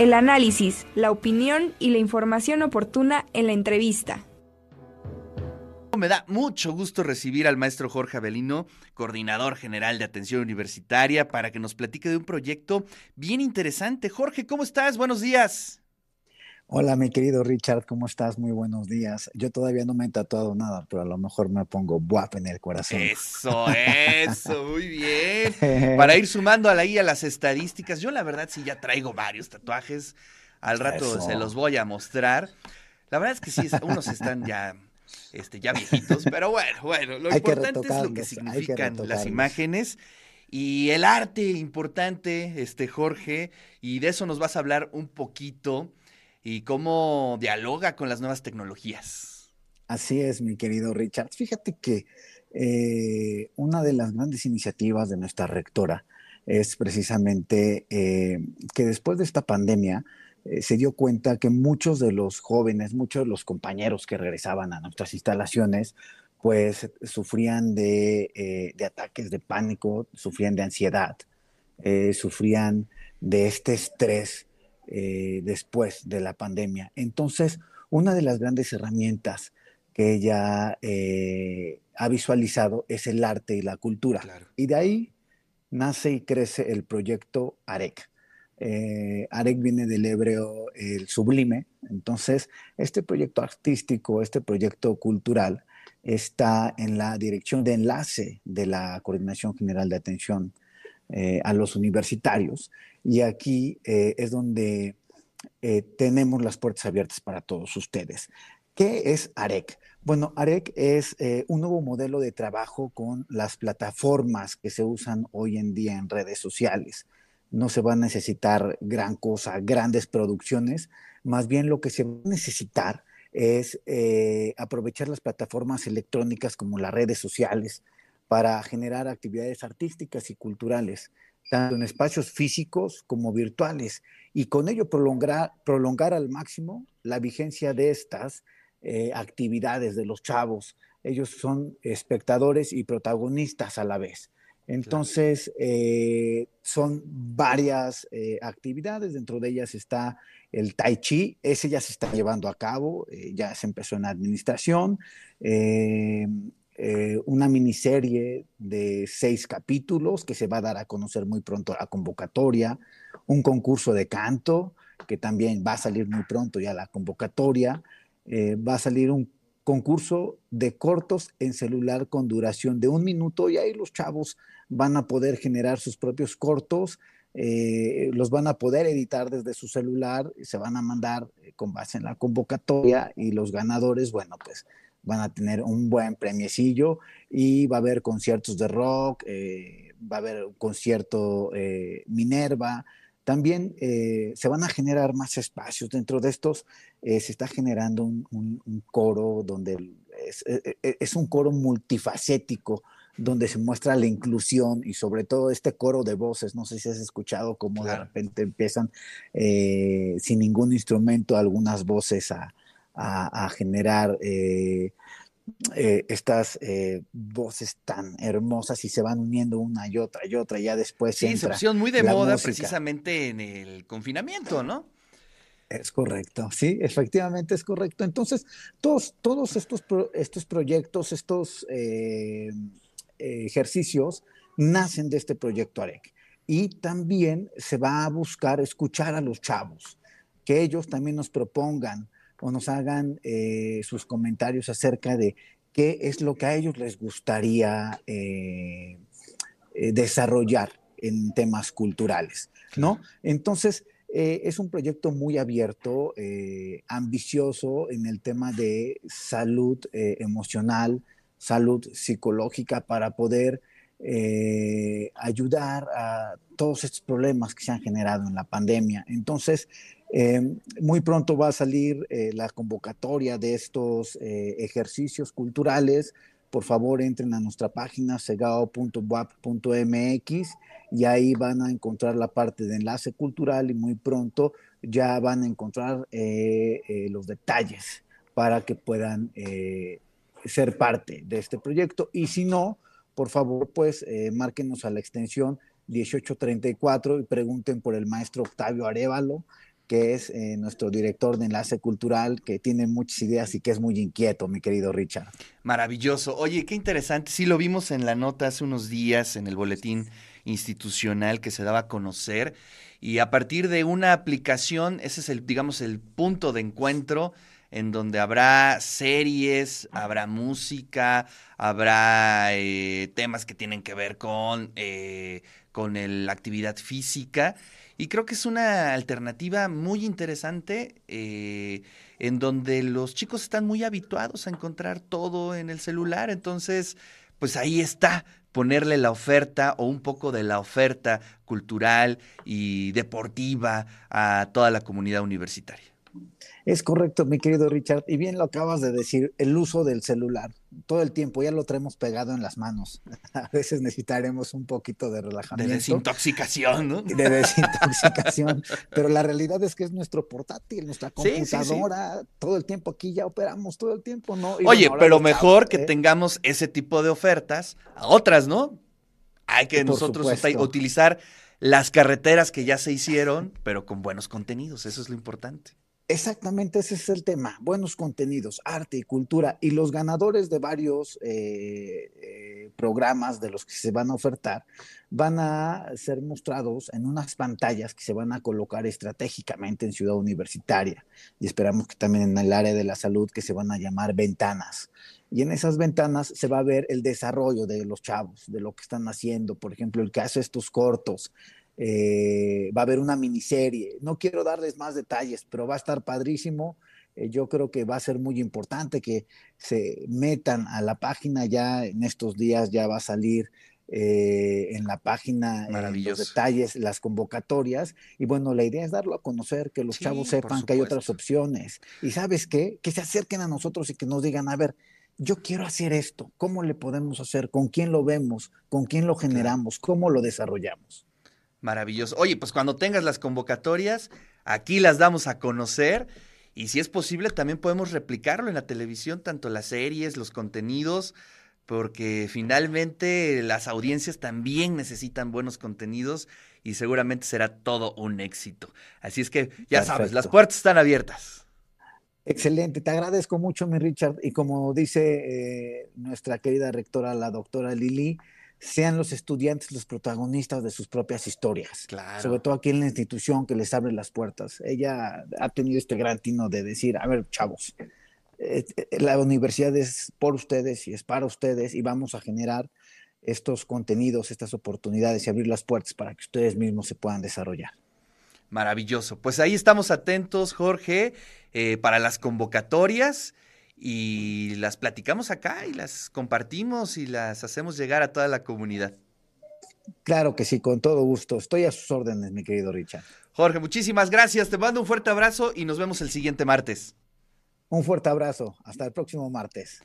el análisis, la opinión y la información oportuna en la entrevista. Me da mucho gusto recibir al maestro Jorge Avelino, coordinador general de atención universitaria, para que nos platique de un proyecto bien interesante. Jorge, ¿cómo estás? Buenos días. Hola, mi querido Richard, ¿cómo estás? Muy buenos días. Yo todavía no me he tatuado nada, pero a lo mejor me pongo guap en el corazón. Eso, eso, muy bien. Para ir sumando ahí a las estadísticas, yo la verdad sí ya traigo varios tatuajes. Al rato se los voy a mostrar. La verdad es que sí, unos están ya este, ya viejitos, pero bueno, bueno, lo importante es lo que significan las imágenes y el arte importante, este Jorge, y de eso nos vas a hablar un poquito y cómo dialoga con las nuevas tecnologías. Así es, mi querido Richard. Fíjate que eh, una de las grandes iniciativas de nuestra rectora es precisamente eh, que después de esta pandemia, eh, se dio cuenta que muchos de los jóvenes, muchos de los compañeros que regresaban a nuestras instalaciones, pues sufrían de, ataques de pánico, sufrían de ansiedad, sufrían de este estrés después de la pandemia. Entonces, una de las grandes herramientas que ella ha visualizado es el arte y la cultura. Y de ahí nace y crece el proyecto AREC. Eh, Arek viene del hebreo el sublime, entonces este proyecto artístico, este proyecto cultural está en la dirección de enlace de la Coordinación General de Atención eh, a los Universitarios y aquí eh, es donde tenemos las puertas abiertas para todos ustedes. ¿Qué es AREC? Bueno, AREC es un nuevo modelo de trabajo con las plataformas que se usan hoy en día en redes sociales no se va a necesitar gran cosa, grandes producciones, más bien lo que se va a necesitar es eh, aprovechar las plataformas electrónicas como las redes sociales para generar actividades artísticas y culturales, tanto en espacios físicos como virtuales, y con ello prolongar, prolongar al máximo la vigencia de estas eh, actividades de los chavos. Ellos son espectadores y protagonistas a la vez. Entonces, eh, son varias eh, actividades, dentro de ellas está el Tai Chi, ese ya se está llevando a cabo, eh, ya se empezó en administración, una miniserie de seis capítulos que se va a dar a conocer muy pronto la convocatoria, un concurso de canto que también va a salir muy pronto ya la convocatoria, va a salir un concurso de cortos en celular con duración de un minuto y ahí los chavos van a poder generar sus propios cortos, eh, los van a poder editar desde su celular, se van a mandar eh, con base en la convocatoria y los ganadores, bueno, pues van a tener un buen premiecillo y va a haber conciertos de rock, eh, va a haber un concierto Minerva, también eh, se van a generar más espacios. Dentro de estos eh, se está generando un, coro donde eh, es, un coro multifacético, donde se muestra la inclusión y sobre todo este coro de voces. No sé si has escuchado cómo de repente empiezan sin ningún instrumento algunas voces a, a generar eh, estas eh, voces tan hermosas y se van uniendo una y otra y otra, y ya después. Sí, opción muy de moda precisamente en el confinamiento, ¿no? Es correcto, sí, efectivamente es correcto. Entonces, todos, todos estos, estos proyectos, estos eh, ejercicios nacen de este proyecto AREC. Y también se va a buscar escuchar a los chavos, que ellos también nos propongan o nos hagan eh, sus comentarios acerca de qué es lo que a ellos les gustaría eh, eh, desarrollar en temas culturales, ¿no? Entonces, es un proyecto muy abierto, ambicioso en el tema de salud emocional, salud psicológica para poder ayudar a todos estos problemas que se han generado en la pandemia. Entonces, eh, muy pronto va a salir eh, la convocatoria de estos eh, ejercicios culturales. Por favor, entren a nuestra página segao.wap.mx y ahí van a encontrar la parte de enlace cultural y muy pronto ya van a encontrar los detalles para que puedan ser parte de este proyecto. Y si no, por favor, pues márquenos a la extensión 1834 y pregunten por el maestro Octavio Arevalo que es eh, nuestro director de enlace cultural, que tiene muchas ideas y que es muy inquieto, mi querido Richard. Maravilloso. Oye, qué interesante. Sí, lo vimos en la nota hace unos días en el boletín institucional que se daba a conocer. Y a partir de una aplicación, ese es el, digamos, el punto de encuentro en donde habrá series, habrá música, habrá eh, temas que tienen que ver con, eh, con la actividad física. Y creo que es una alternativa muy interesante eh, en donde los chicos están muy habituados a encontrar todo en el celular. Entonces, pues ahí está ponerle la oferta o un poco de la oferta cultural y deportiva a toda la comunidad universitaria. Es correcto, mi querido Richard. Y bien lo acabas de decir, el uso del celular. Todo el tiempo ya lo traemos pegado en las manos. A veces necesitaremos un poquito de relajamiento. De desintoxicación, ¿no? De desintoxicación. Pero la realidad es que es nuestro portátil, nuestra computadora. Todo el tiempo aquí ya operamos, todo el tiempo, ¿no? Oye, pero mejor que ¿eh? tengamos ese tipo de ofertas a otras, ¿no? Hay que nosotros utilizar las carreteras que ya se hicieron, pero con buenos contenidos. Eso es lo importante. Exactamente, ese es el tema. Buenos contenidos, arte y cultura. Y los ganadores de varios eh, eh, programas de los que se van a ofertar van a ser mostrados en unas pantallas que se van a colocar estratégicamente en Ciudad Universitaria. Y esperamos que también en el área de la salud que se van a llamar ventanas. Y en esas ventanas se va a ver el desarrollo de los chavos, de lo que están haciendo. Por ejemplo, el que hace estos cortos, eh, va a haber una miniserie. No quiero darles más detalles, pero va a estar padrísimo. Eh, yo creo que va a ser muy importante que se metan a la página ya en estos días, ya va a salir eh, en la página los detalles, las convocatorias. Y bueno, la idea es darlo a conocer, que los chavos sepan que hay otras opciones. Y sabes qué, que se acerquen a nosotros y que nos digan, a ver, yo quiero hacer esto, ¿cómo le podemos hacer? ¿Con quién lo vemos? ¿Con quién lo generamos? ¿Cómo lo desarrollamos? Maravilloso. Oye, pues cuando tengas las convocatorias, aquí las damos a conocer. Y si es posible, también podemos replicarlo en la televisión, tanto las series, los contenidos, porque finalmente las audiencias también necesitan buenos contenidos y seguramente será todo un éxito. Así es que ya sabes, las puertas están abiertas. Excelente, te agradezco mucho, mi Richard. Y como dice eh, nuestra querida rectora, la doctora Lili, sean los estudiantes los protagonistas de sus propias historias. Sobre todo aquí en la institución que les abre las puertas. Ella ha tenido este gran tino de decir, a ver, chavos, eh, eh, la universidad es por ustedes y es para ustedes y vamos a generar estos contenidos, estas oportunidades y abrir las puertas para que ustedes mismos se puedan desarrollar. Maravilloso. Pues ahí estamos atentos, Jorge, eh, para las convocatorias y las platicamos acá y las compartimos y las hacemos llegar a toda la comunidad. Claro que sí, con todo gusto. Estoy a sus órdenes, mi querido Richard. Jorge, muchísimas gracias. Te mando un fuerte abrazo y nos vemos el siguiente martes. Un fuerte abrazo. Hasta el próximo martes.